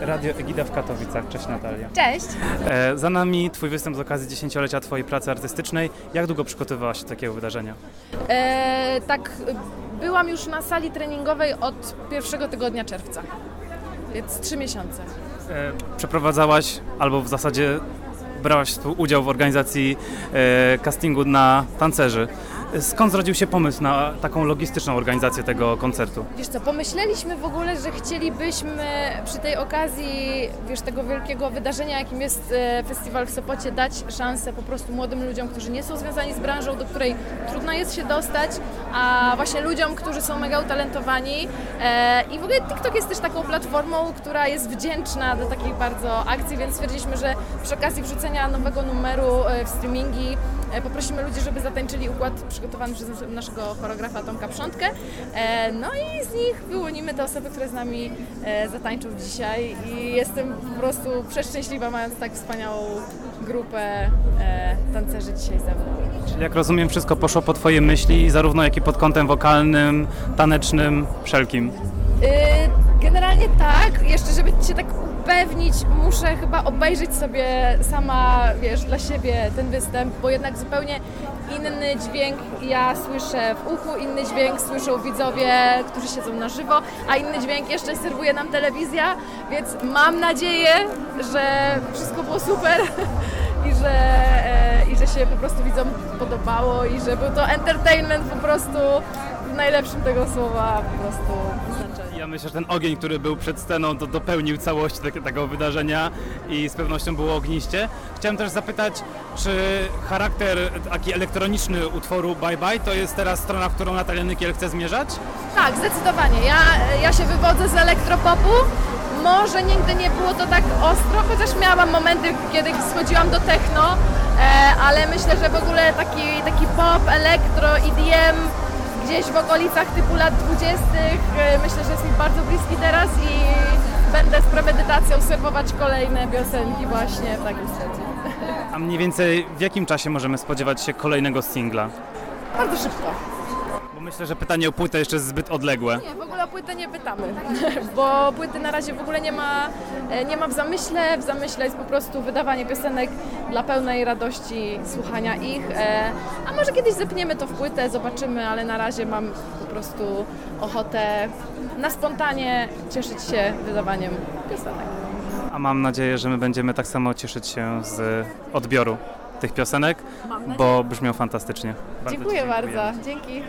Radio Egida w Katowicach. Cześć Natalia. Cześć! E, za nami Twój występ z okazji dziesięciolecia Twojej pracy artystycznej. Jak długo przygotowywałaś się do takiego wydarzenia? E, tak, byłam już na sali treningowej od pierwszego tygodnia czerwca, więc trzy miesiące. E, przeprowadzałaś, albo w zasadzie brałaś udział w organizacji e, castingu na tancerzy. Skąd zrodził się pomysł na taką logistyczną organizację tego koncertu? Wiesz co, pomyśleliśmy w ogóle, że chcielibyśmy przy tej okazji, wiesz, tego wielkiego wydarzenia, jakim jest e, festiwal w Sopocie, dać szansę po prostu młodym ludziom, którzy nie są związani z branżą, do której trudno jest się dostać, a właśnie ludziom, którzy są mega utalentowani. E, I w ogóle TikTok jest też taką platformą, która jest wdzięczna do takich bardzo akcji, więc stwierdziliśmy, że przy okazji wrzucenia nowego numeru e, w streamingi poprosimy ludzi, żeby zatańczyli układ przygotowany przez nas- naszego choreografa Tomka Przątkę. E, No i z nich wyłonimy te osoby, które z nami e, zatańczą dzisiaj i jestem po prostu przeszczęśliwa, mając tak wspaniałą grupę e, tancerzy dzisiaj ze mną. Czyli jak rozumiem, wszystko poszło po Twojej myśli, zarówno jak i pod kątem wokalnym, tanecznym, wszelkim. Y, Generalnie tak, jeszcze żeby się tak upewnić, muszę chyba obejrzeć sobie sama, wiesz, dla siebie ten występ, bo jednak zupełnie inny dźwięk ja słyszę w uchu, inny dźwięk słyszą widzowie, którzy siedzą na żywo, a inny dźwięk jeszcze serwuje nam telewizja, więc mam nadzieję, że wszystko było super i że, e, i że się po prostu widzom podobało i że był to entertainment po prostu w najlepszym tego słowa po prostu znaczeniu. Ja myślę, że ten ogień, który był przed sceną, to dopełnił całość te- tego wydarzenia i z pewnością było ogniście. Chciałem też zapytać, czy charakter taki elektroniczny utworu Bye Bye to jest teraz strona, w którą Natalia Nykiel chce zmierzać? Tak, zdecydowanie. Ja, ja się wywodzę z elektropopu. Może nigdy nie było to tak ostro, chociaż miałam momenty, kiedy schodziłam do techno, e, ale myślę, że w ogóle taki, taki pop, elektro, EDM gdzieś w okolicach typu lat 20. myślę, że jest mi bardzo bliski teraz i będę z premedytacją serwować kolejne piosenki właśnie w takim stylu. A mniej więcej w jakim czasie możemy spodziewać się kolejnego singla? Bardzo szybko. Bo myślę, że pytanie o płytę jeszcze jest zbyt odległe. Nie, w ogóle o płytę nie pytamy, bo płyty na razie w ogóle nie ma, e, nie ma w zamyśle. W zamyśle jest po prostu wydawanie piosenek dla pełnej radości słuchania ich. e, A może kiedyś zepniemy to w płytę, zobaczymy, ale na razie mam po prostu ochotę na spontanie cieszyć się wydawaniem piosenek. A mam nadzieję, że my będziemy tak samo cieszyć się z odbioru tych piosenek, bo brzmią fantastycznie. Bardzo dziękuję. bardzo. Dzięki.